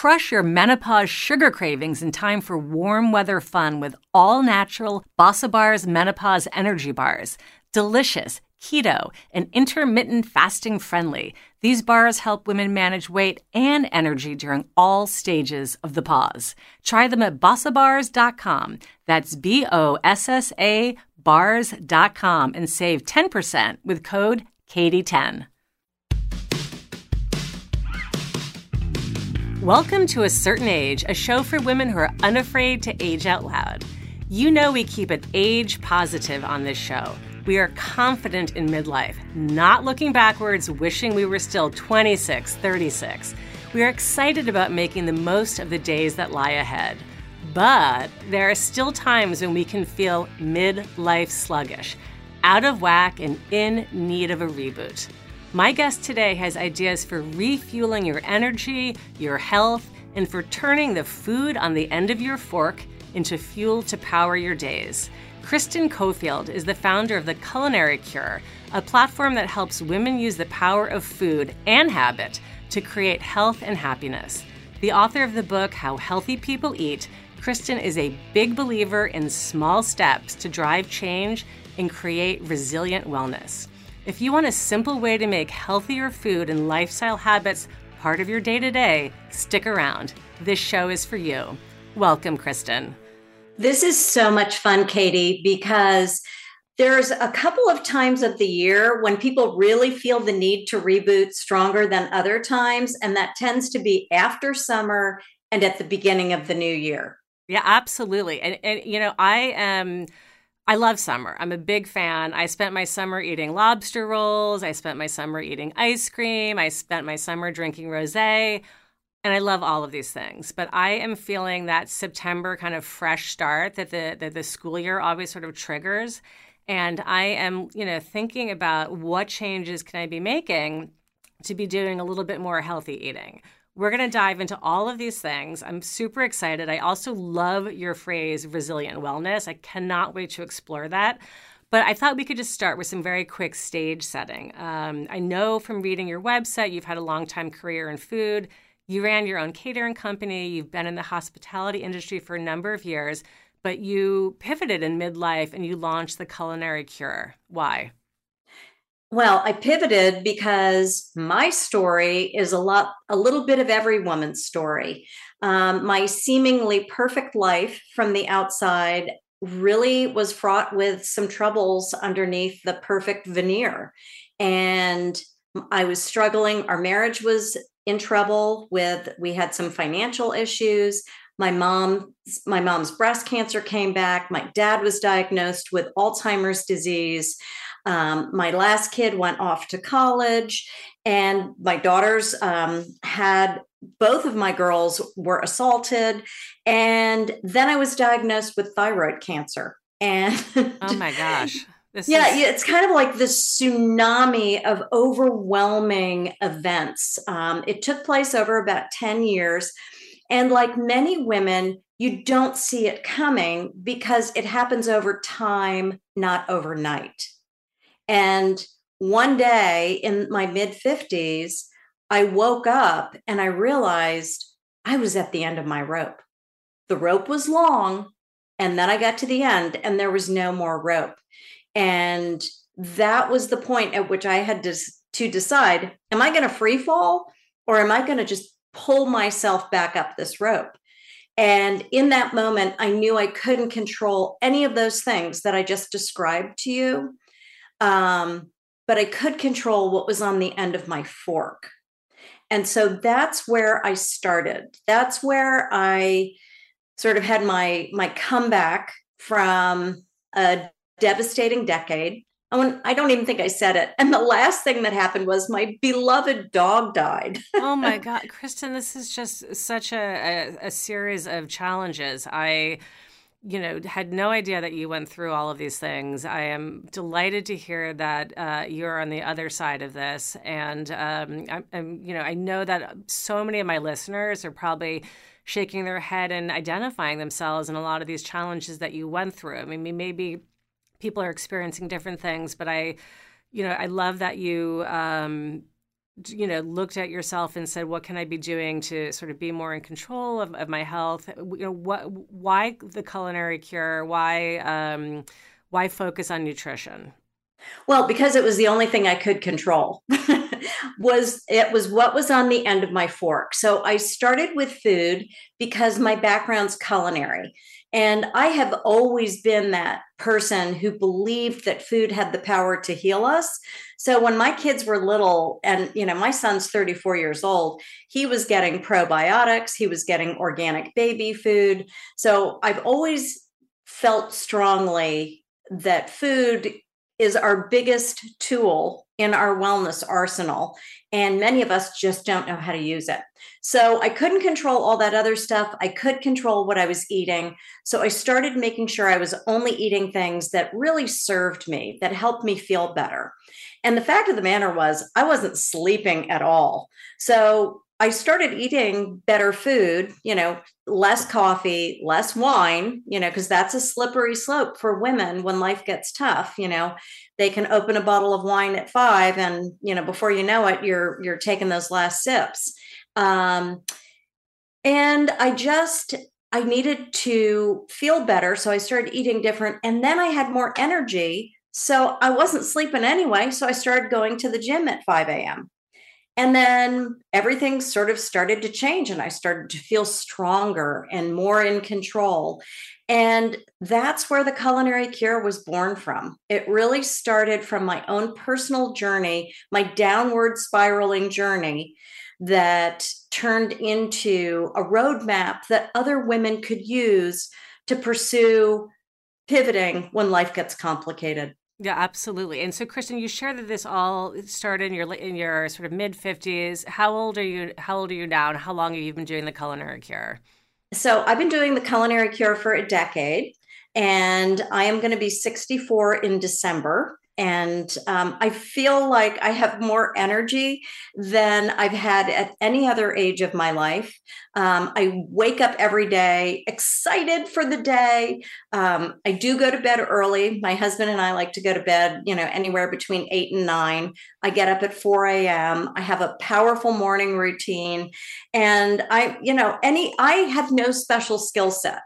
Crush your menopause sugar cravings in time for warm weather fun with all natural Bossa Bars Menopause Energy Bars. Delicious, keto, and intermittent fasting friendly. These bars help women manage weight and energy during all stages of the pause. Try them at bossabars.com. That's B O S S A bars.com and save 10% with code KATIE10. Welcome to A Certain Age, a show for women who are unafraid to age out loud. You know we keep it age positive on this show. We are confident in midlife, not looking backwards, wishing we were still 26, 36. We are excited about making the most of the days that lie ahead. But there are still times when we can feel midlife sluggish, out of whack, and in need of a reboot. My guest today has ideas for refueling your energy, your health, and for turning the food on the end of your fork into fuel to power your days. Kristen Coffield is the founder of The Culinary Cure, a platform that helps women use the power of food and habit to create health and happiness. The author of the book How Healthy People Eat, Kristen is a big believer in small steps to drive change and create resilient wellness. If you want a simple way to make healthier food and lifestyle habits part of your day to day, stick around. This show is for you. Welcome, Kristen. This is so much fun, Katie, because there's a couple of times of the year when people really feel the need to reboot stronger than other times. And that tends to be after summer and at the beginning of the new year. Yeah, absolutely. And, and you know, I am. Um, I love summer. I'm a big fan. I spent my summer eating lobster rolls. I spent my summer eating ice cream. I spent my summer drinking rosé. And I love all of these things. But I am feeling that September kind of fresh start that the that the school year always sort of triggers. And I am, you know, thinking about what changes can I be making to be doing a little bit more healthy eating we're going to dive into all of these things. I'm super excited. I also love your phrase resilient wellness. I cannot wait to explore that. But I thought we could just start with some very quick stage setting. Um, I know from reading your website, you've had a long time career in food. You ran your own catering company. You've been in the hospitality industry for a number of years, but you pivoted in midlife and you launched the Culinary Cure. Why? Well, I pivoted because my story is a lot, a little bit of every woman's story. Um, my seemingly perfect life from the outside really was fraught with some troubles underneath the perfect veneer. And I was struggling. Our marriage was in trouble with, we had some financial issues. My mom, my mom's breast cancer came back. My dad was diagnosed with Alzheimer's disease. Um, my last kid went off to college, and my daughters um, had both of my girls were assaulted. And then I was diagnosed with thyroid cancer. And oh my gosh. This yeah, is... it's kind of like this tsunami of overwhelming events. Um, it took place over about 10 years. And like many women, you don't see it coming because it happens over time, not overnight. And one day in my mid 50s, I woke up and I realized I was at the end of my rope. The rope was long, and then I got to the end and there was no more rope. And that was the point at which I had to, to decide am I going to free fall or am I going to just pull myself back up this rope? And in that moment, I knew I couldn't control any of those things that I just described to you. Um, but I could control what was on the end of my fork. And so that's where I started. That's where I sort of had my my comeback from a devastating decade. I don't even think I said it. And the last thing that happened was my beloved dog died. oh my God, Kristen, this is just such a, a, a series of challenges. I you know, had no idea that you went through all of these things. I am delighted to hear that uh, you're on the other side of this, and um, I'm, I'm, you know, I know that so many of my listeners are probably shaking their head and identifying themselves in a lot of these challenges that you went through. I mean, maybe people are experiencing different things, but I, you know, I love that you. Um, you know looked at yourself and said what can i be doing to sort of be more in control of, of my health? You know what why the culinary cure? Why um why focus on nutrition? Well because it was the only thing i could control was it was what was on the end of my fork. So i started with food because my background's culinary. And I have always been that person who believed that food had the power to heal us. So when my kids were little, and you know, my son's 34 years old, he was getting probiotics, he was getting organic baby food. So I've always felt strongly that food is our biggest tool in our wellness arsenal. And many of us just don't know how to use it. So I couldn't control all that other stuff. I could control what I was eating. So I started making sure I was only eating things that really served me, that helped me feel better. And the fact of the matter was, I wasn't sleeping at all. So I started eating better food, you know, less coffee, less wine, you know, because that's a slippery slope for women when life gets tough. You know, they can open a bottle of wine at five, and you know, before you know it, you're you're taking those last sips. Um, and I just I needed to feel better, so I started eating different, and then I had more energy. So I wasn't sleeping anyway. So I started going to the gym at 5 a.m. And then everything sort of started to change, and I started to feel stronger and more in control. And that's where the culinary cure was born from. It really started from my own personal journey, my downward spiraling journey that turned into a roadmap that other women could use to pursue pivoting when life gets complicated. Yeah, absolutely. And so, Kristen, you shared that this all started in your in your sort of mid fifties. How old are you? How old are you now? And how long have you been doing the culinary cure? So, I've been doing the culinary cure for a decade, and I am going to be sixty four in December and um, I feel like I have more energy than I've had at any other age of my life. Um, I wake up every day excited for the day. Um, I do go to bed early. My husband and I like to go to bed, you know, anywhere between eight and nine. I get up at 4 a.m. I have a powerful morning routine. And I, you know, any, I have no special skill set.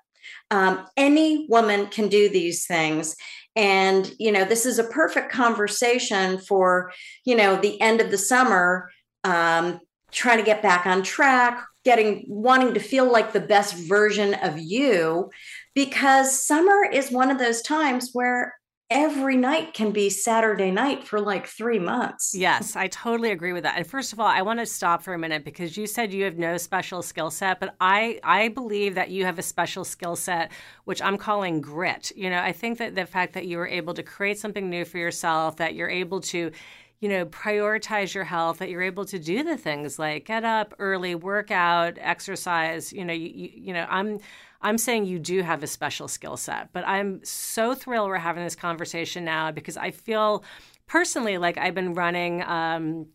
Um, any woman can do these things and you know this is a perfect conversation for you know the end of the summer um, trying to get back on track getting wanting to feel like the best version of you because summer is one of those times where every night can be Saturday night for like three months. Yes, I totally agree with that. And first of all, I want to stop for a minute because you said you have no special skill set, but I I believe that you have a special skill set, which I'm calling grit. You know, I think that the fact that you were able to create something new for yourself, that you're able to you know prioritize your health that you're able to do the things like get up early work out exercise you know you, you, you know i'm I'm saying you do have a special skill set, but I'm so thrilled we're having this conversation now because I feel personally like I've been running. Um,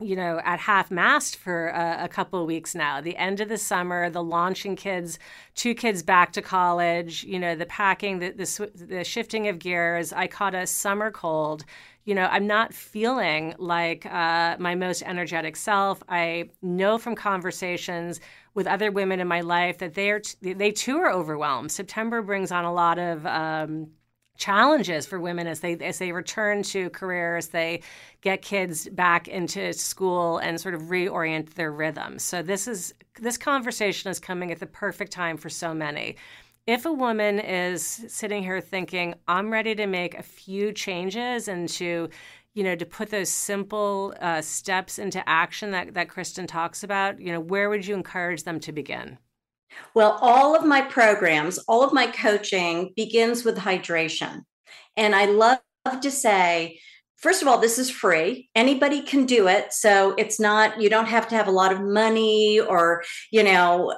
you know, at half mast for a, a, couple of weeks now. The end of the summer, the launching kids, two kids back to college. You know, the packing, the the, the shifting of gears. I caught a summer cold. You know, I'm not feeling like uh, my most energetic self. I know from conversations with other women in my life that they are t- they too are overwhelmed. September brings on a lot of um, challenges for women as they as they return to careers, they get kids back into school and sort of reorient their rhythms. So this is this conversation is coming at the perfect time for so many. If a woman is sitting here thinking, I'm ready to make a few changes and to you know, to put those simple uh, steps into action that, that Kristen talks about, you know, where would you encourage them to begin? Well, all of my programs, all of my coaching begins with hydration. And I love to say, first of all, this is free. Anybody can do it. So it's not, you don't have to have a lot of money or, you know,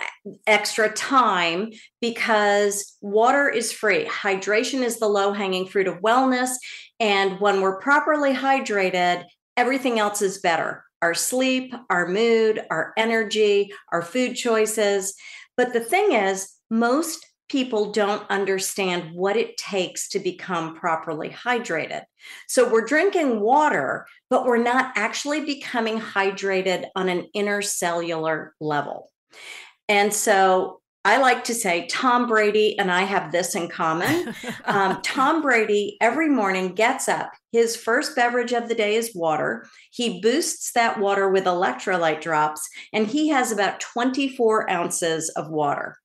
extra time because water is free. Hydration is the low hanging fruit of wellness. And when we're properly hydrated, everything else is better our sleep, our mood, our energy, our food choices. But the thing is, most people don't understand what it takes to become properly hydrated. So we're drinking water, but we're not actually becoming hydrated on an intercellular level. And so I like to say Tom Brady and I have this in common. Um, Tom Brady every morning gets up. His first beverage of the day is water. He boosts that water with electrolyte drops, and he has about 24 ounces of water.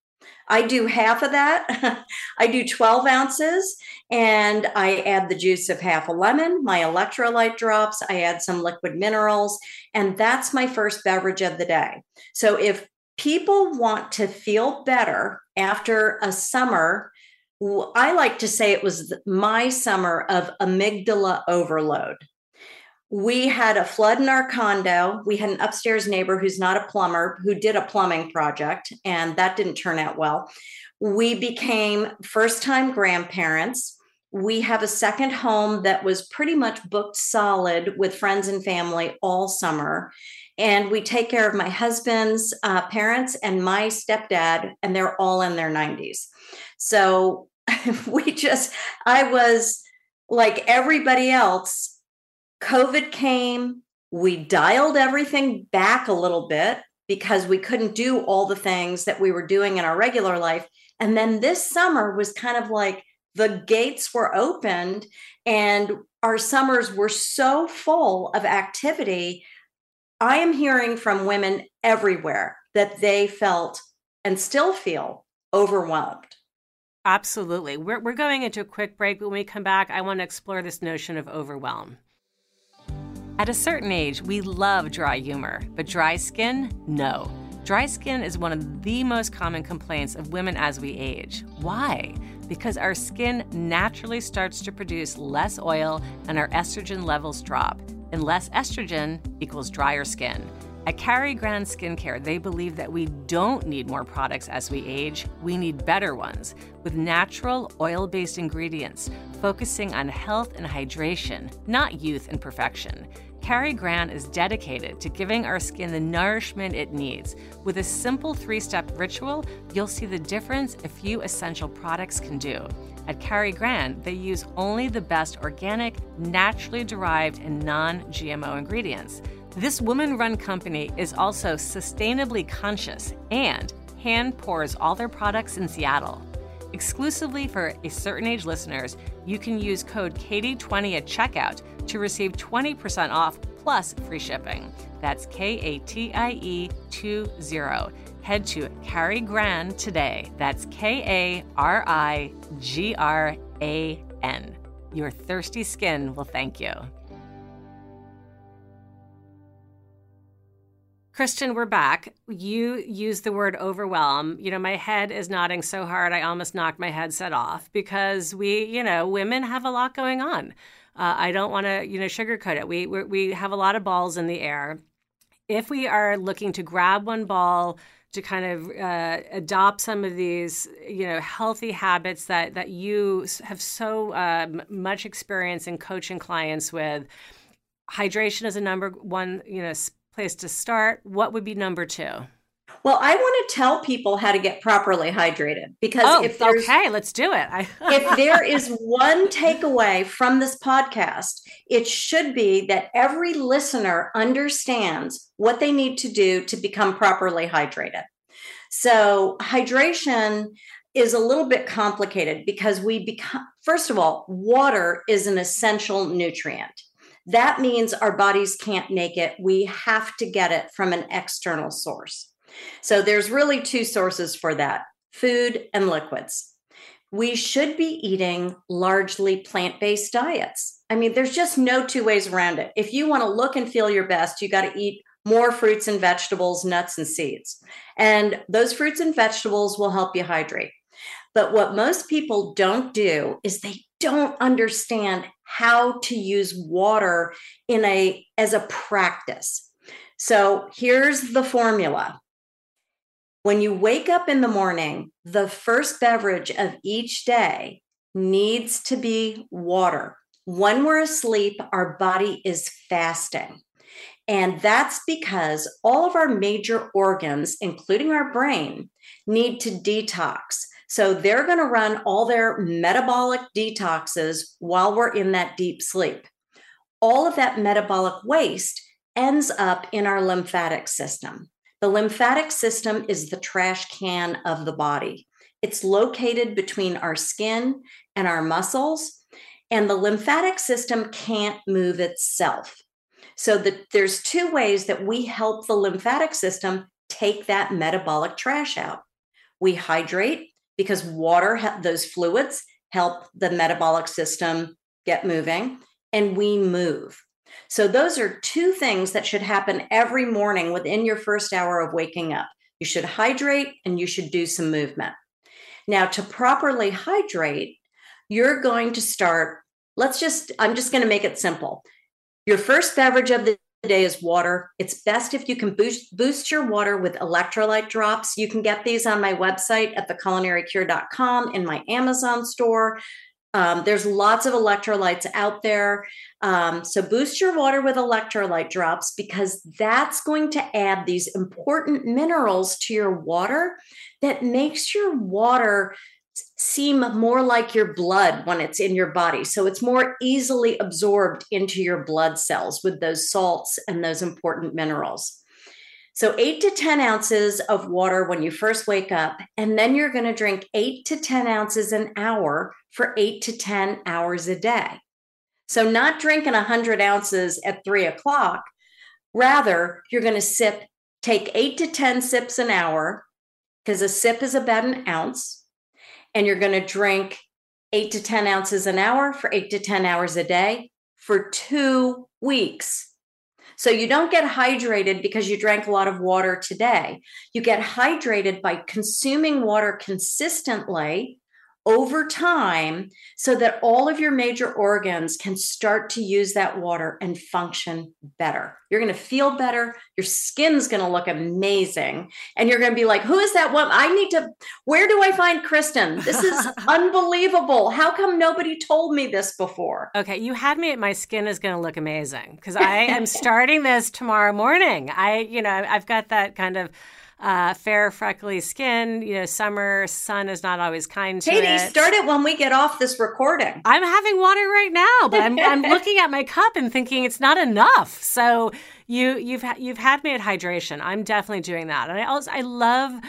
I do half of that. I do 12 ounces and I add the juice of half a lemon, my electrolyte drops, I add some liquid minerals, and that's my first beverage of the day. So if people want to feel better after a summer, I like to say it was my summer of amygdala overload we had a flood in our condo. We had an upstairs neighbor who's not a plumber who did a plumbing project, and that didn't turn out well. We became first time grandparents. We have a second home that was pretty much booked solid with friends and family all summer. And we take care of my husband's uh, parents and my stepdad, and they're all in their 90s. So we just, I was like everybody else COVID came, we dialed everything back a little bit because we couldn't do all the things that we were doing in our regular life. And then this summer was kind of like the gates were opened and our summers were so full of activity. I am hearing from women everywhere that they felt and still feel overwhelmed. Absolutely. We're, we're going into a quick break. When we come back, I want to explore this notion of overwhelm. At a certain age, we love dry humor, but dry skin, no. Dry skin is one of the most common complaints of women as we age. Why? Because our skin naturally starts to produce less oil and our estrogen levels drop. And less estrogen equals drier skin. At Kari Gran Skincare, they believe that we don't need more products as we age, we need better ones with natural oil based ingredients, focusing on health and hydration, not youth and perfection. Kari Gran is dedicated to giving our skin the nourishment it needs. With a simple three step ritual, you'll see the difference a few essential products can do. At Kari Gran, they use only the best organic, naturally derived, and non GMO ingredients. This woman run company is also sustainably conscious and hand pours all their products in Seattle. Exclusively for a certain age listeners, you can use code KATIE20 at checkout to receive 20% off plus free shipping. That's K A T I E 20. Head to Kari Gran today. That's K A R I G R A N. Your thirsty skin will thank you. Kristen, we're back. You used the word overwhelm. You know, my head is nodding so hard I almost knocked my headset off because we, you know, women have a lot going on. Uh, I don't want to, you know, sugarcoat it. We, we we have a lot of balls in the air. If we are looking to grab one ball to kind of uh, adopt some of these, you know, healthy habits that that you have so uh, much experience in coaching clients with, hydration is a number one, you know place to start. What would be number two? Well, I want to tell people how to get properly hydrated because oh, if okay, let's do it. I, if there is one takeaway from this podcast, it should be that every listener understands what they need to do to become properly hydrated. So, hydration is a little bit complicated because we become, first of all, water is an essential nutrient. That means our bodies can't make it. We have to get it from an external source. So there's really two sources for that food and liquids. We should be eating largely plant based diets. I mean, there's just no two ways around it. If you want to look and feel your best, you got to eat more fruits and vegetables, nuts and seeds. And those fruits and vegetables will help you hydrate. But what most people don't do is they don't understand how to use water in a as a practice. So here's the formula. When you wake up in the morning, the first beverage of each day needs to be water. When we're asleep, our body is fasting. And that's because all of our major organs, including our brain, need to detox. So they're going to run all their metabolic detoxes while we're in that deep sleep. All of that metabolic waste ends up in our lymphatic system. The lymphatic system is the trash can of the body. It's located between our skin and our muscles, and the lymphatic system can't move itself. So the, there's two ways that we help the lymphatic system take that metabolic trash out. We hydrate because water, those fluids help the metabolic system get moving, and we move. So, those are two things that should happen every morning within your first hour of waking up. You should hydrate and you should do some movement. Now, to properly hydrate, you're going to start. Let's just, I'm just going to make it simple. Your first beverage of the day is water. It's best if you can boost boost your water with electrolyte drops. You can get these on my website at theculinarycure.com in my Amazon store. Um, there's lots of electrolytes out there. Um, so boost your water with electrolyte drops because that's going to add these important minerals to your water that makes your water seem more like your blood when it's in your body. So it's more easily absorbed into your blood cells with those salts and those important minerals. So, eight to 10 ounces of water when you first wake up, and then you're going to drink eight to 10 ounces an hour for eight to 10 hours a day. So, not drinking 100 ounces at three o'clock. Rather, you're going to sip, take eight to 10 sips an hour, because a sip is about an ounce, and you're going to drink eight to 10 ounces an hour for eight to 10 hours a day for two weeks. So you don't get hydrated because you drank a lot of water today. You get hydrated by consuming water consistently over time so that all of your major organs can start to use that water and function better. You're going to feel better. Your skin's going to look amazing. And you're going to be like, who is that one? I need to, where do I find Kristen? This is unbelievable. How come nobody told me this before? Okay. You had me at my skin is going to look amazing because I am starting this tomorrow morning. I, you know, I've got that kind of, uh, fair, freckly skin. You know, summer sun is not always kind to you. Katie, it. start it when we get off this recording. I'm having water right now, but I'm, I'm looking at my cup and thinking it's not enough. So you you've you've had me at hydration. I'm definitely doing that, and I also I love.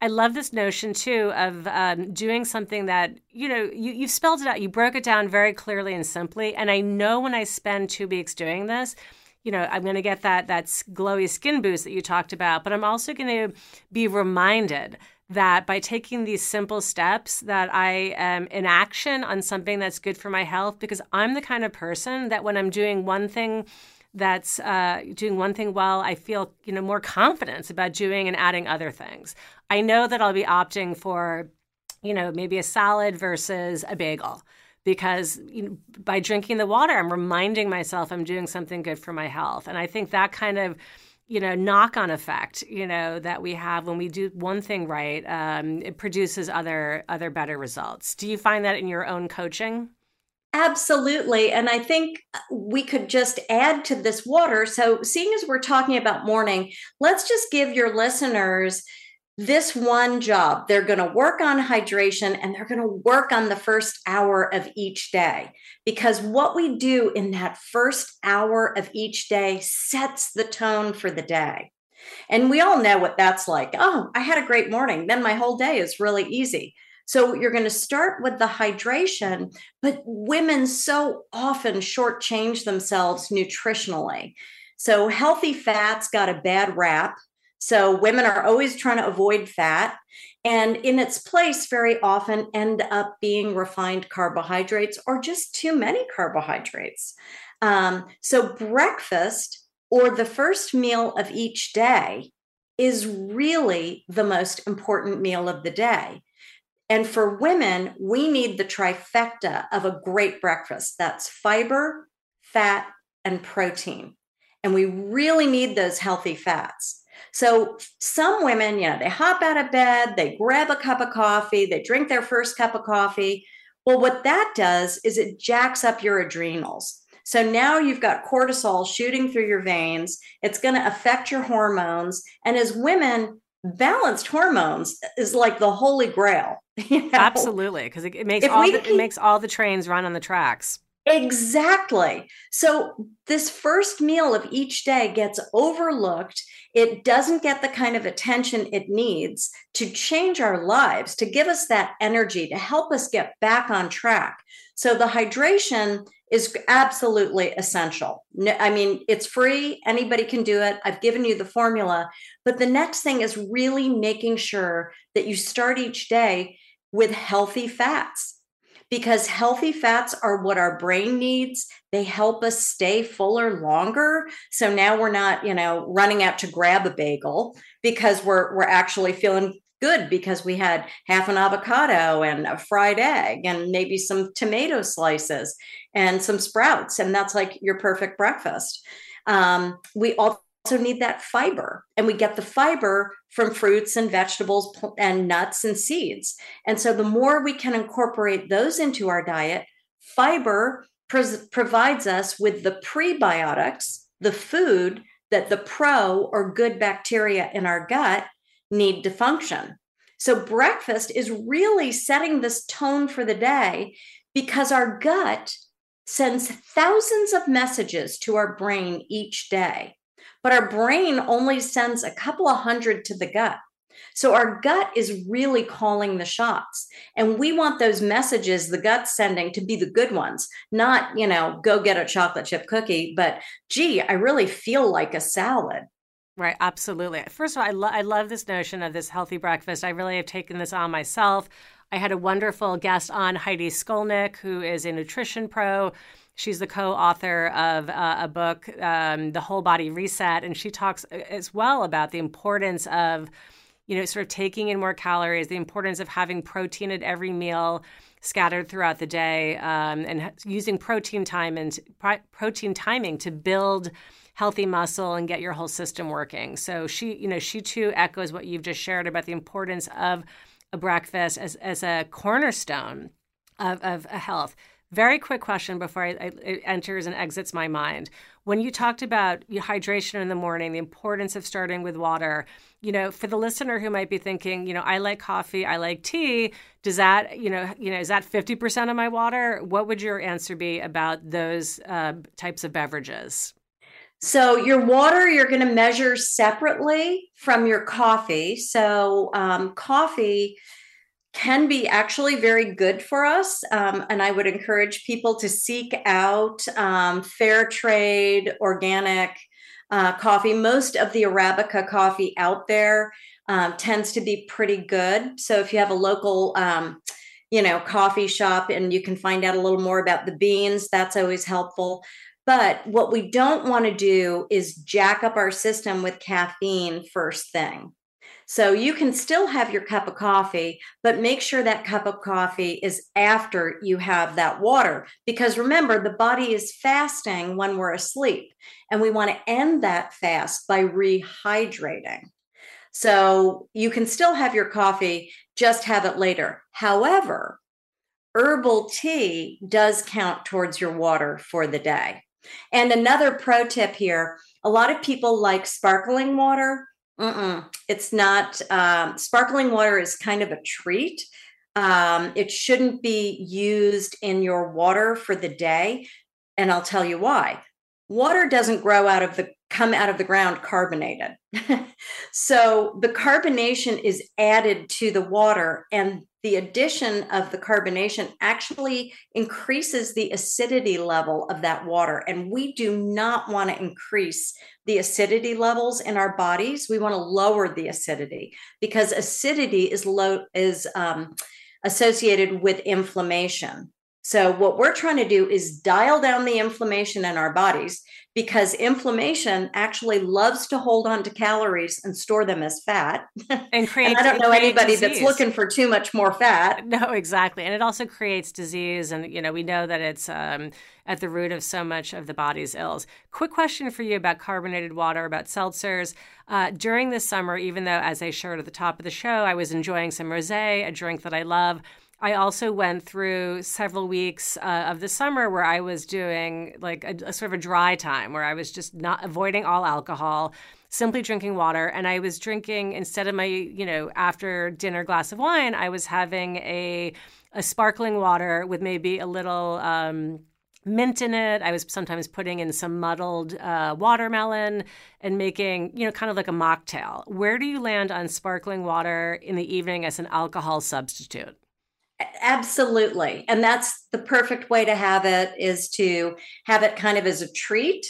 I love this notion too of um, doing something that you know you you've spelled it out. You broke it down very clearly and simply. And I know when I spend two weeks doing this, you know, I'm going to get that that glowy skin boost that you talked about, but I'm also going to be reminded that by taking these simple steps that I am in action on something that's good for my health because I'm the kind of person that when I'm doing one thing that's uh, doing one thing well, I feel you know more confidence about doing and adding other things. I know that I'll be opting for, you know, maybe a salad versus a bagel because by drinking the water, I'm reminding myself I'm doing something good for my health. And I think that kind of you know knock on effect you know that we have when we do one thing right um, it produces other other better results. Do you find that in your own coaching? Absolutely. And i think we could just add to this water. So seeing as we're talking about morning let's just give your listeners this one job. They're going to work on hydration and they're going to work on the first hour of each day because what we do in that first hour of each day sets the tone for the day. And we all know what that's like. Oh, I had a great morning. Then my whole day is really easy. So you're going to start with the hydration, but women so often shortchange themselves nutritionally. So healthy fats got a bad rap so women are always trying to avoid fat. And in its place, very often end up being refined carbohydrates or just too many carbohydrates. Um, so, breakfast or the first meal of each day is really the most important meal of the day. And for women, we need the trifecta of a great breakfast that's fiber, fat, and protein. And we really need those healthy fats. So some women, you know, they hop out of bed, they grab a cup of coffee, they drink their first cup of coffee. Well, what that does is it jacks up your adrenals. So now you've got cortisol shooting through your veins. It's going to affect your hormones. And as women, balanced hormones is like the holy grail. You know? Absolutely, because it, it, makes all the, it makes all the trains run on the tracks. Exactly. So this first meal of each day gets overlooked. It doesn't get the kind of attention it needs to change our lives, to give us that energy, to help us get back on track. So the hydration is absolutely essential. I mean, it's free, anybody can do it. I've given you the formula. But the next thing is really making sure that you start each day with healthy fats because healthy fats are what our brain needs. They help us stay fuller longer. So now we're not, you know, running out to grab a bagel because we're we're actually feeling good because we had half an avocado and a fried egg and maybe some tomato slices and some sprouts. And that's like your perfect breakfast. Um, we also need that fiber, and we get the fiber from fruits and vegetables and nuts and seeds. And so the more we can incorporate those into our diet, fiber provides us with the prebiotics, the food that the pro or good bacteria in our gut need to function. So, breakfast is really setting this tone for the day because our gut sends thousands of messages to our brain each day, but our brain only sends a couple of hundred to the gut. So our gut is really calling the shots. And we want those messages the gut's sending to be the good ones, not, you know, go get a chocolate chip cookie, but gee, I really feel like a salad. Right, absolutely. First of all, I, lo- I love this notion of this healthy breakfast. I really have taken this on myself. I had a wonderful guest on, Heidi Skolnik, who is a nutrition pro. She's the co author of uh, a book, um, The Whole Body Reset, and she talks uh, as well about the importance of, you know, sort of taking in more calories, the importance of having protein at every meal scattered throughout the day, um, and using protein time and protein timing to build healthy muscle and get your whole system working. So she, you know, she too echoes what you've just shared about the importance of a breakfast as, as a cornerstone of, of a health. Very quick question before I, I, it enters and exits my mind. When you talked about hydration in the morning, the importance of starting with water, you know, for the listener who might be thinking, you know, I like coffee, I like tea, does that, you know, you know, is that 50% of my water? What would your answer be about those uh, types of beverages? So your water you're going to measure separately from your coffee. So um, coffee can be actually very good for us, um, and I would encourage people to seek out um, fair trade, organic uh, coffee. Most of the Arabica coffee out there um, tends to be pretty good. So if you have a local um, you know coffee shop and you can find out a little more about the beans that's always helpful but what we don't want to do is jack up our system with caffeine first thing. So you can still have your cup of coffee, but make sure that cup of coffee is after you have that water. Because remember, the body is fasting when we're asleep, and we want to end that fast by rehydrating. So you can still have your coffee, just have it later. However, herbal tea does count towards your water for the day. And another pro tip here a lot of people like sparkling water. Mm-mm, it's not, um, sparkling water is kind of a treat. Um, it shouldn't be used in your water for the day. And I'll tell you why. Water doesn't grow out of the come out of the ground carbonated. so the carbonation is added to the water and the addition of the carbonation actually increases the acidity level of that water. And we do not want to increase the acidity levels in our bodies. We want to lower the acidity because acidity is low is um, associated with inflammation. So, what we're trying to do is dial down the inflammation in our bodies because inflammation actually loves to hold on to calories and store them as fat. And create. and I don't know anybody disease. that's looking for too much more fat. No, exactly. And it also creates disease. And, you know, we know that it's um, at the root of so much of the body's ills. Quick question for you about carbonated water, about seltzers. Uh, during the summer, even though, as I shared at the top of the show, I was enjoying some rose, a drink that I love. I also went through several weeks uh, of the summer where I was doing like a, a, sort of a dry time where I was just not avoiding all alcohol. simply drinking water. And I was drinking instead of my, you know, after dinner glass of wine, I was having a a sparkling water with maybe a little um, mint in it. I was sometimes putting in some muddled uh, watermelon and making, you know, kind of like a mocktail. Where do you land on sparkling water in the evening as an alcohol substitute? Absolutely. And that's the perfect way to have it is to have it kind of as a treat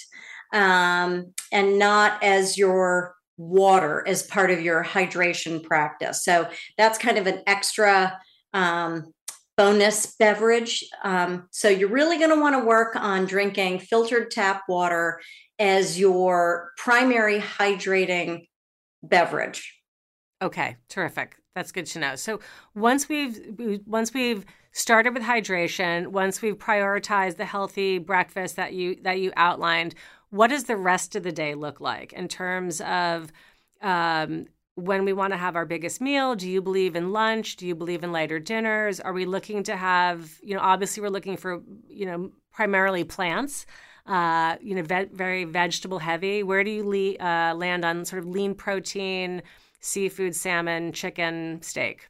um, and not as your water as part of your hydration practice. So that's kind of an extra um, bonus beverage. Um, so you're really going to want to work on drinking filtered tap water as your primary hydrating beverage. Okay, terrific. That's good to know. So once we've once we've started with hydration, once we've prioritized the healthy breakfast that you that you outlined, what does the rest of the day look like in terms of um, when we want to have our biggest meal? Do you believe in lunch? Do you believe in lighter dinners? Are we looking to have, you know, obviously we're looking for, you know, primarily plants, uh, you know, ve- very vegetable heavy. Where do you le- uh, land on sort of lean protein, seafood, salmon, chicken, steak?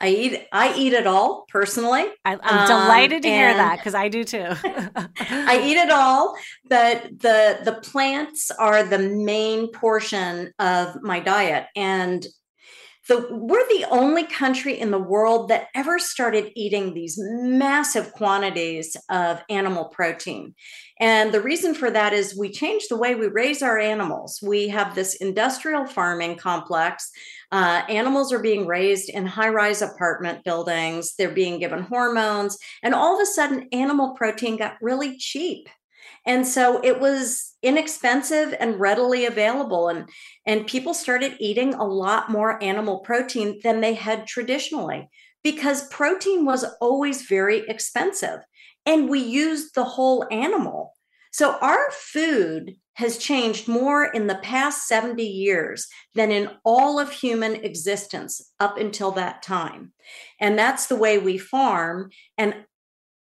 I eat I eat it all personally. I, am um, delighted to hear that because I do too. I eat it all, but the the plants are the main portion of my diet, and the we're the only country in the world that ever started eating these massive quantities of animal protein. And the reason for that is we changed the way we raise our animals. We have this industrial farming complex. Uh, animals are being raised in high rise apartment buildings, they're being given hormones, and all of a sudden, animal protein got really cheap. And so it was inexpensive and readily available. And, and people started eating a lot more animal protein than they had traditionally because protein was always very expensive and we used the whole animal. So our food has changed more in the past 70 years than in all of human existence up until that time. And that's the way we farm. And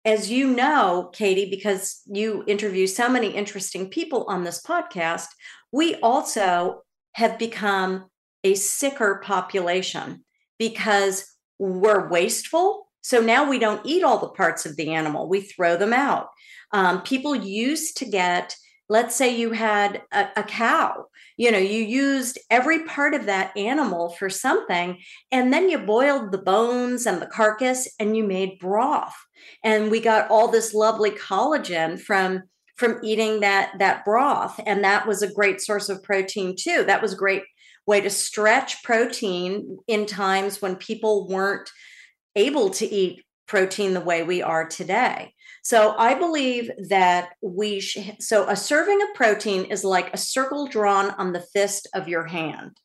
as you know, Katie, because you interview so many interesting people on this podcast, we also have become a sicker population because we're wasteful so now we don't eat all the parts of the animal, we throw them out. Um, people used to get, let's say you had a, a cow, you know, you used every part of that animal for something, and then you boiled the bones and the carcass and you made broth. And we got all this lovely collagen from from eating that that broth and that was a great source of protein too that was a great way to stretch protein in times when people weren't able to eat protein the way we are today. So I believe that we sh- so a serving of protein is like a circle drawn on the fist of your hand.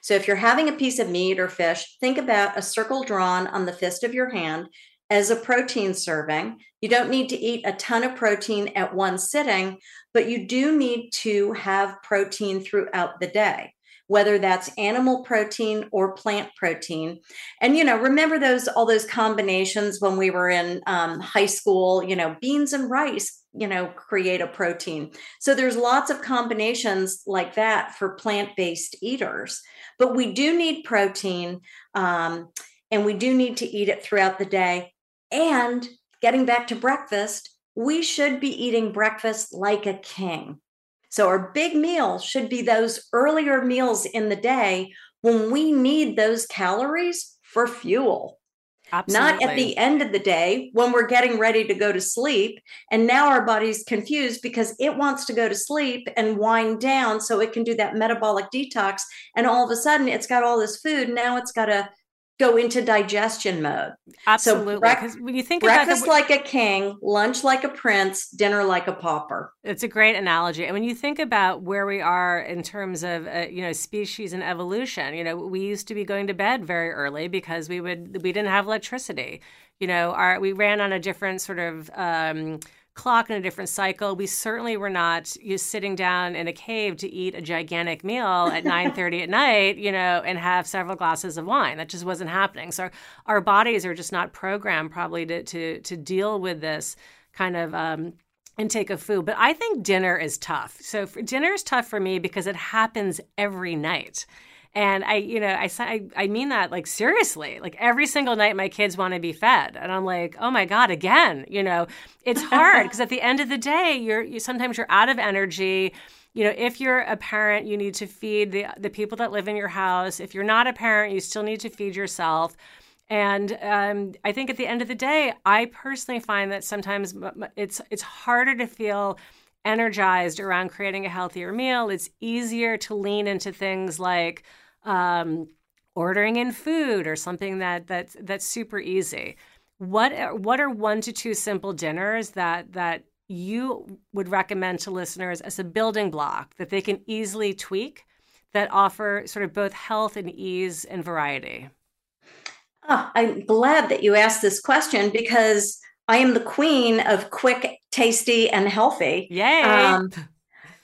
So if you're having a piece of meat or fish, think about a circle drawn on the fist of your hand as a protein serving. You don't need to eat a ton of protein at one sitting, but you do need to have protein throughout the day whether that's animal protein or plant protein. And, you know, remember those, all those combinations when we were in um, high school, you know, beans and rice, you know, create a protein. So there's lots of combinations like that for plant based eaters. But we do need protein um, and we do need to eat it throughout the day. And getting back to breakfast, we should be eating breakfast like a king. So our big meal should be those earlier meals in the day when we need those calories for fuel. Absolutely. Not at the end of the day when we're getting ready to go to sleep. And now our body's confused because it wants to go to sleep and wind down so it can do that metabolic detox. And all of a sudden, it's got all this food. Now it's got to go into digestion mode. Absolutely. Because so when you think breakfast about the, like a king, lunch like a prince, dinner like a pauper. It's a great analogy. And when you think about where we are in terms of uh, you know species and evolution, you know we used to be going to bed very early because we would we didn't have electricity. You know, our we ran on a different sort of um, clock in a different cycle. We certainly were not you sitting down in a cave to eat a gigantic meal at 9:30 at night, you know, and have several glasses of wine. That just wasn't happening. So our, bodies are just not programmed probably to to to deal with this kind of um, intake of food, but I think dinner is tough. So dinner is tough for me because it happens every night. And I, you know, I, I, I mean that like seriously. Like every single night, my kids want to be fed, and I'm like, oh my god, again. You know, it's hard because at the end of the day, you're you, sometimes you're out of energy. You know, if you're a parent, you need to feed the the people that live in your house. If you're not a parent, you still need to feed yourself. And um, I think at the end of the day, I personally find that sometimes it's it's harder to feel energized around creating a healthier meal. It's easier to lean into things like um, ordering in food or something that that's that's super easy. What are, what are one to two simple dinners that that you would recommend to listeners as a building block that they can easily tweak that offer sort of both health and ease and variety? Oh, I'm glad that you asked this question because I am the queen of quick, tasty, and healthy. Yay. Um,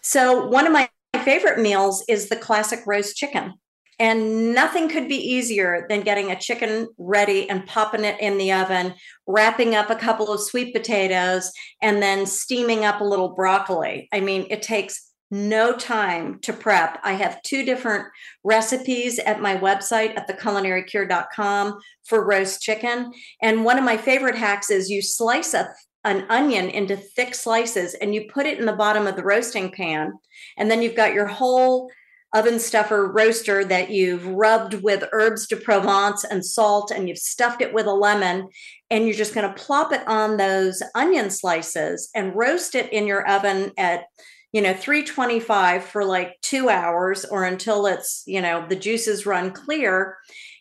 so, one of my favorite meals is the classic roast chicken. And nothing could be easier than getting a chicken ready and popping it in the oven, wrapping up a couple of sweet potatoes, and then steaming up a little broccoli. I mean, it takes no time to prep. I have two different recipes at my website at theculinarycure.com for roast chicken. And one of my favorite hacks is you slice a, an onion into thick slices and you put it in the bottom of the roasting pan. And then you've got your whole oven stuffer roaster that you've rubbed with herbs de Provence and salt, and you've stuffed it with a lemon. And you're just going to plop it on those onion slices and roast it in your oven at you know 325 for like two hours or until it's you know the juices run clear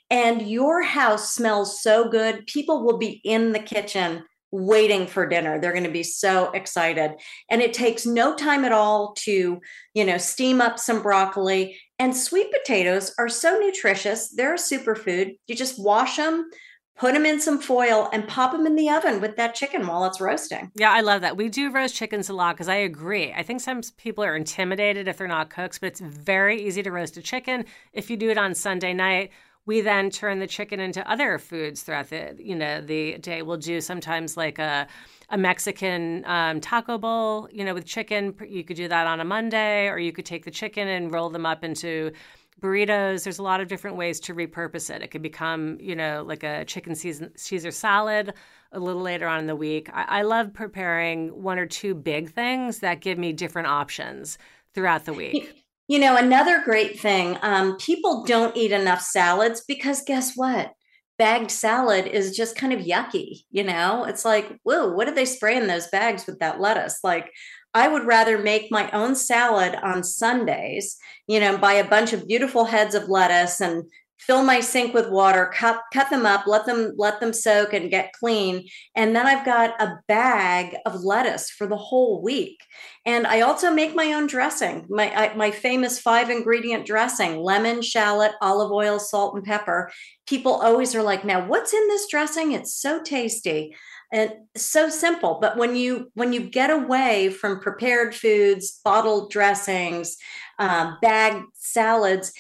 and your house smells so good people will be in the kitchen waiting for dinner. They're going to be so excited. And it takes no time at all to you know steam up some broccoli. And sweet potatoes are so nutritious. They're a superfood. You just wash them put them in some foil and pop them in the oven with that chicken while it's roasting. Yeah, I love that. We do roast chickens a lot because I agree. I think some people are intimidated if they're not cooks, but it's very easy to roast a chicken if you do it on Sunday night. We then turn the chicken into other foods throughout the you know the day. We'll do sometimes like a a Mexican um, taco bowl, you know, with chicken. You could do that on a Monday, or you could take the chicken and roll them up into burritos. There's a lot of different ways to repurpose it. It could become, you know, like a chicken Caesar salad a little later on in the week. I, I love preparing one or two big things that give me different options throughout the week. You know, another great thing um, people don't eat enough salads because guess what? Bagged salad is just kind of yucky. You know, it's like, whoa, what did they spray in those bags with that lettuce? Like, I would rather make my own salad on Sundays, you know, buy a bunch of beautiful heads of lettuce and fill my sink with water, cut cut them up, let them let them soak and get clean, and then I've got a bag of lettuce for the whole week. And I also make my own dressing. My I, my famous five ingredient dressing: lemon, shallot, olive oil, salt and pepper. People always are like, "Now, what's in this dressing? It's so tasty." and so simple but when you when you get away from prepared foods bottled dressings um, bagged salads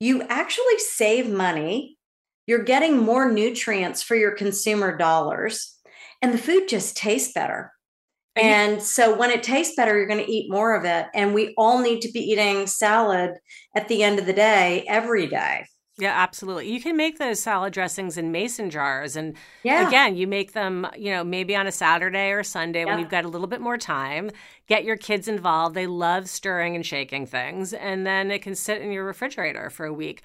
you actually save money you're getting more nutrients for your consumer dollars and the food just tastes better. And so when it tastes better you're going to eat more of it and we all need to be eating salad at the end of the day every day yeah, absolutely. You can make those salad dressings in mason jars. And yeah. again, you make them, you know, maybe on a Saturday or Sunday yeah. when you've got a little bit more time. Get your kids involved. They love stirring and shaking things. And then it can sit in your refrigerator for a week.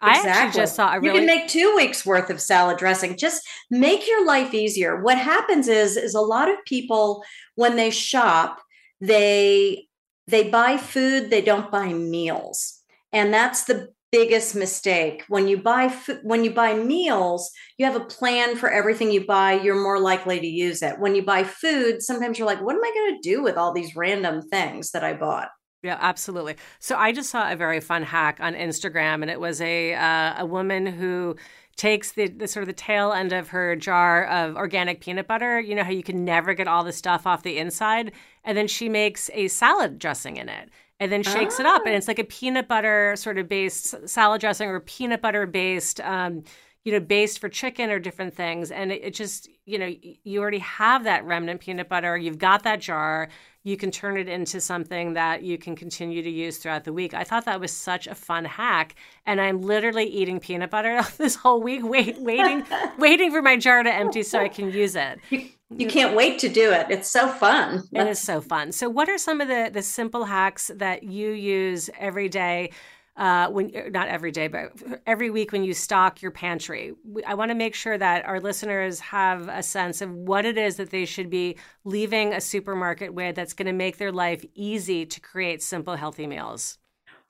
Exactly. I actually just saw a really You can make two weeks worth of salad dressing. Just make your life easier. What happens is is a lot of people when they shop, they they buy food, they don't buy meals. And that's the biggest mistake. When you buy when you buy meals you have a plan for everything you buy you're more likely to use it. When you buy food sometimes you're like what am i going to do with all these random things that i bought? Yeah absolutely. So i just saw a very fun hack on instagram and it was a uh, a woman who takes the, the sort of the tail end of her jar of organic peanut butter you know how you can never get all the stuff off the inside and then she makes a salad dressing in it and then shakes oh. it up. And it's like a peanut butter sort of based salad dressing or peanut butter based, um, you know, based for chicken or different things. And it, it, just, you know, you already have that remnant peanut butter. You've got that jar. You can turn it into something that you can continue to use throughout the week. I thought that was such a fun hack. And I'm literally eating peanut butter this whole week, wait, waiting, waiting for my jar to empty so I can use it. You, can't wait to do it. It's so fun. It is so fun. So, what are some of the the simple hacks that you use every day? uh, when er, not every day, but every week when you stock your pantry. I want to make sure that our listeners have a sense of what it is that they should be leaving a supermarket with that's going to make their life easy to create simple, healthy meals.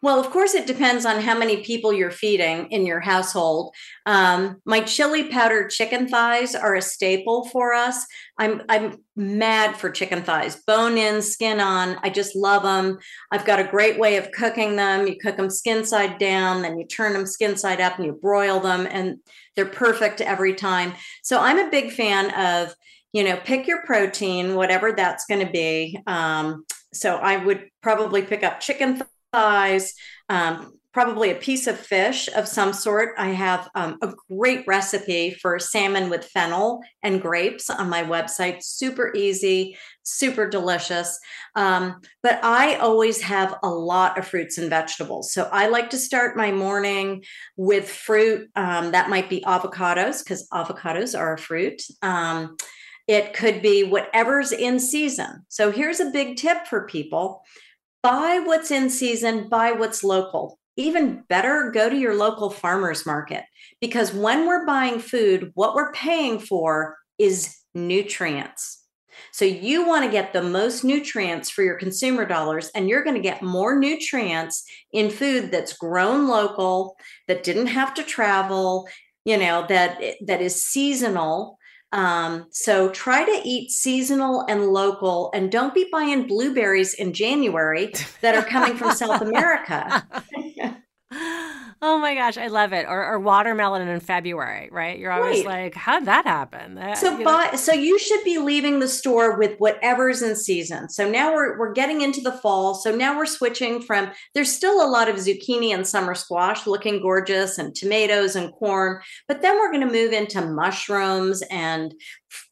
Well, of course, it depends on how many people you're feeding in your household. Um, my chili powder chicken thighs are a staple for us. I'm I'm mad for chicken thighs, bone in, skin on. I just love them. I've got a great way of cooking them. You cook them skin side down, then you turn them skin side up, and you broil them, and they're perfect every time. So I'm a big fan of you know pick your protein, whatever that's going to be. Um, so I would probably pick up chicken thighs, um, probably a piece of fish of some sort. I have um, a great recipe for salmon with fennel and grapes on my website. Super easy, super delicious. Um, but I always have a lot of fruits and vegetables. So I like to start my morning with fruit. Um, that might be avocados, because avocados are a fruit. Um, it could be whatever's in season. So here's a big tip for people buy what's in season, buy what's local. Even better, go to your local farmers market because when we're buying food, what we're paying for is nutrients. So you want to get the most nutrients for your consumer dollars, and you're going to get more nutrients in food that's grown local, that didn't have to travel, you know, that that is seasonal um, so try to eat seasonal and local and don't be buying blueberries in January that are coming from South America. Oh my gosh, I love it. Or, or watermelon in February, right? You're always right. like, how'd that happen? so, buy, so you should be leaving the store with whatever's in season. So now we're we're getting into the fall. So now we're switching from. There's still a lot of zucchini and summer squash looking gorgeous, and tomatoes and corn, but then we're going to move into mushrooms and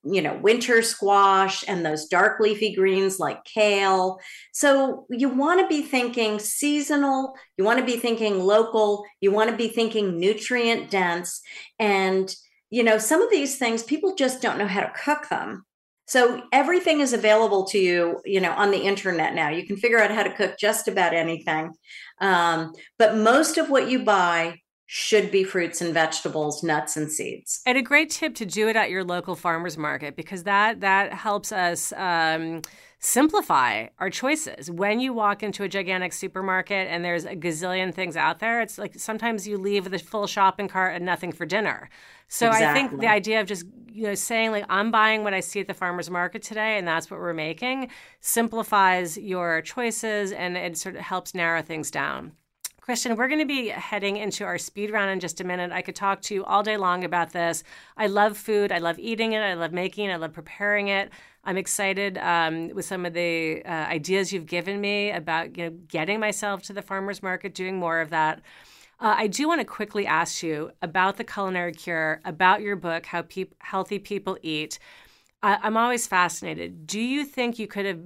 you know, winter squash and those dark leafy greens like kale. So you want to be thinking seasonal, you want to be thinking local, you want to be thinking nutrient dense. And, you know, some of these things people just don't know how to cook them. So everything is available to you, you know, on the internet now. You can figure out how to cook just about anything. Um, but most of what you buy should be fruits and vegetables, nuts and seeds. And a great tip to do it at your local farmers market because that that helps us um, simplify our choices. When you walk into a gigantic supermarket and there's a gazillion things out there, it's like sometimes you leave the full shopping cart and nothing for dinner. So exactly. I think the idea of just you know saying like I'm buying what I see at the farmers market today and that's what we're making simplifies your choices and it sort of helps narrow things down. Kristen, we're going to be heading into our speed round in just a minute. I could talk to you all day long about this. I love food. I love eating it. I love making it. I love preparing it. I'm excited um, with some of the uh, ideas you've given me about you know getting myself to the farmers market, doing more of that. Uh, I do want to quickly ask you about the culinary cure, about your book, How Pe- Healthy People Eat. I- I'm always fascinated. Do you think you could have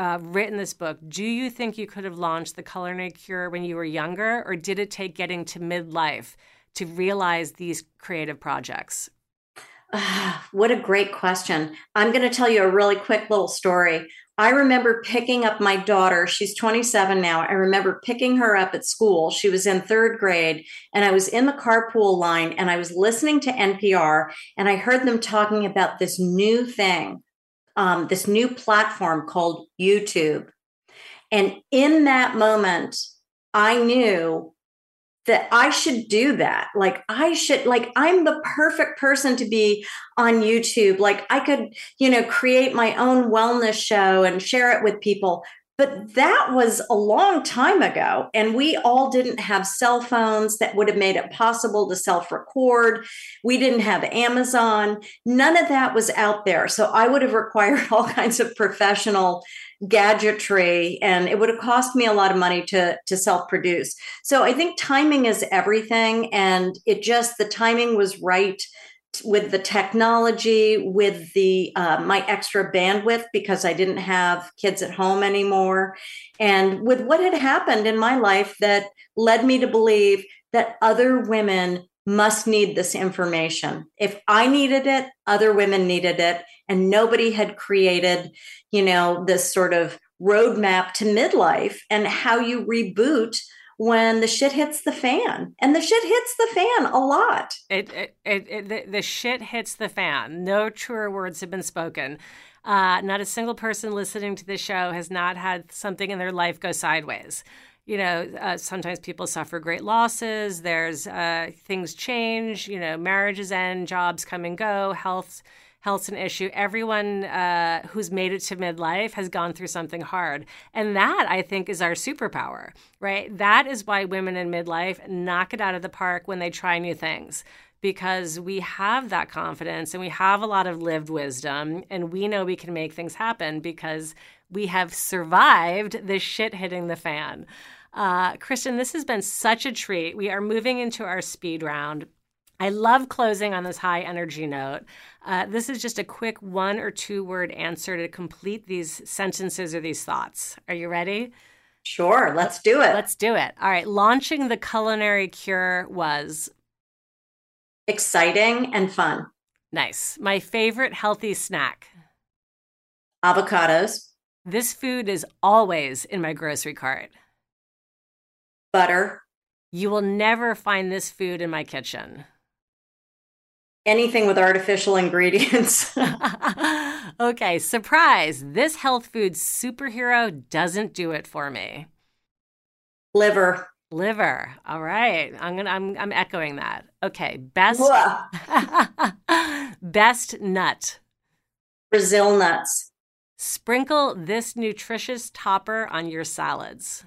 uh, written this book, do you think you could have launched the culinary cure when you were younger, or did it take getting to midlife to realize these creative projects? Uh, what a great question. I'm going to tell you a really quick little story. I remember picking up my daughter. She's 27 now. I remember picking her up at school. She was in third grade, and I was in the carpool line and I was listening to NPR, and I heard them talking about this new thing um, this new platform called YouTube. And in that moment, I knew that I should do that. Like, I should, like, I'm the perfect person to be on YouTube. Like, I could, you know, create my own wellness show and share it with people. But that was a long time ago. And we all didn't have cell phones that would have made it possible to self record. We didn't have Amazon. None of that was out there. So I would have required all kinds of professional gadgetry and it would have cost me a lot of money to to self produce so i think timing is everything and it just the timing was right with the technology, with the uh, my extra bandwidth because I didn't have kids at home anymore, and with what had happened in my life that led me to believe that other women must need this information. If I needed it, other women needed it, and nobody had created, you know, this sort of roadmap to midlife and how you reboot when the shit hits the fan and the shit hits the fan a lot. It, it, it, it the, the, shit hits the fan. No truer words have been spoken. Uh, not a single person listening to this show has not had something in their life go sideways. You know uh, sometimes people suffer great losses. There's uh, things change. You know marriages end jobs come and go health health's an issue. Everyone uh, who's made it to midlife has gone through something hard. And that, I think, is our superpower, right? That is why women in midlife knock it out of the park when they try new things. Because we have that confidence and we have a lot of lived wisdom, and we know we can make things happen because we have survived the shit hitting the fan. Uh, Kristen, this has been such a treat. We are moving into our speed round. I love closing on this high energy note. Uh, this is just a quick one or two word answer to complete these sentences or these thoughts. Are you ready? Sure, let's do it. Let's do it. All right. Launching the culinary cure was exciting and fun. Nice. My favorite healthy snack avocados. This food is always in my grocery cart. Butter. You will never find this food in my kitchen anything with artificial ingredients. okay, surprise. This health food superhero doesn't do it for me. Liver. Liver. All right. I'm going to I'm I'm echoing that. Okay, best best nut. Brazil nuts. Sprinkle this nutritious topper on your salads.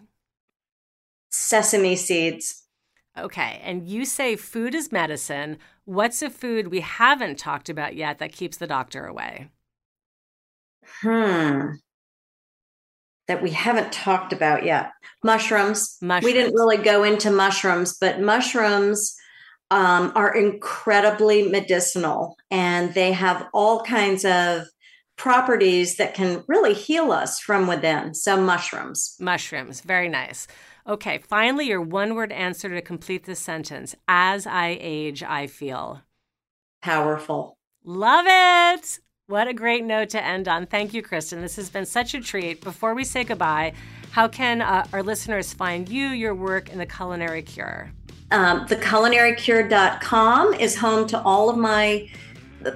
Sesame seeds. Okay, and you say food is medicine. What's a food we haven't talked about yet that keeps the doctor away? Hmm. That we haven't talked about yet. Mushrooms. mushrooms. We didn't really go into mushrooms, but mushrooms um, are incredibly medicinal and they have all kinds of properties that can really heal us from within. So, mushrooms. Mushrooms. Very nice. Okay, finally, your one word answer to complete this sentence. As I age, I feel powerful. Love it. What a great note to end on. Thank you, Kristen. This has been such a treat. Before we say goodbye, how can uh, our listeners find you, your work, in the Culinary Cure? Um, theculinarycure.com is home to all of my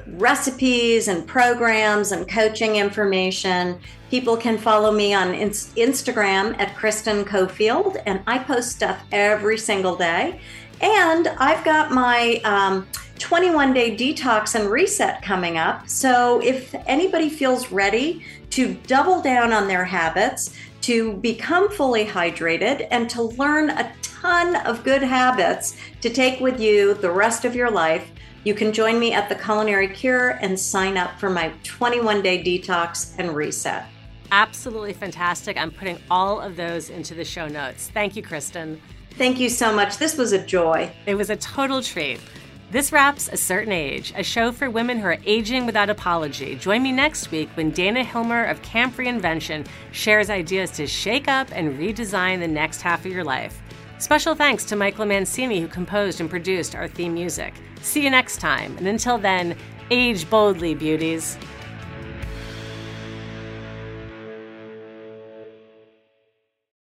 recipes and programs and coaching information. People can follow me on Instagram at Kristen Coffield, and I post stuff every single day. And I've got my um, 21 day detox and reset coming up. So if anybody feels ready to double down on their habits, to become fully hydrated, and to learn a ton of good habits to take with you the rest of your life, you can join me at the Culinary Cure and sign up for my 21 day detox and reset. Absolutely fantastic. I'm putting all of those into the show notes. Thank you, Kristen. Thank you so much. This was a joy. It was a total treat. This wraps A Certain Age, a show for women who are aging without apology. Join me next week when Dana Hilmer of Camp Reinvention shares ideas to shake up and redesign the next half of your life. Special thanks to Michael Mancini, who composed and produced our theme music. See you next time, and until then, age boldly, beauties.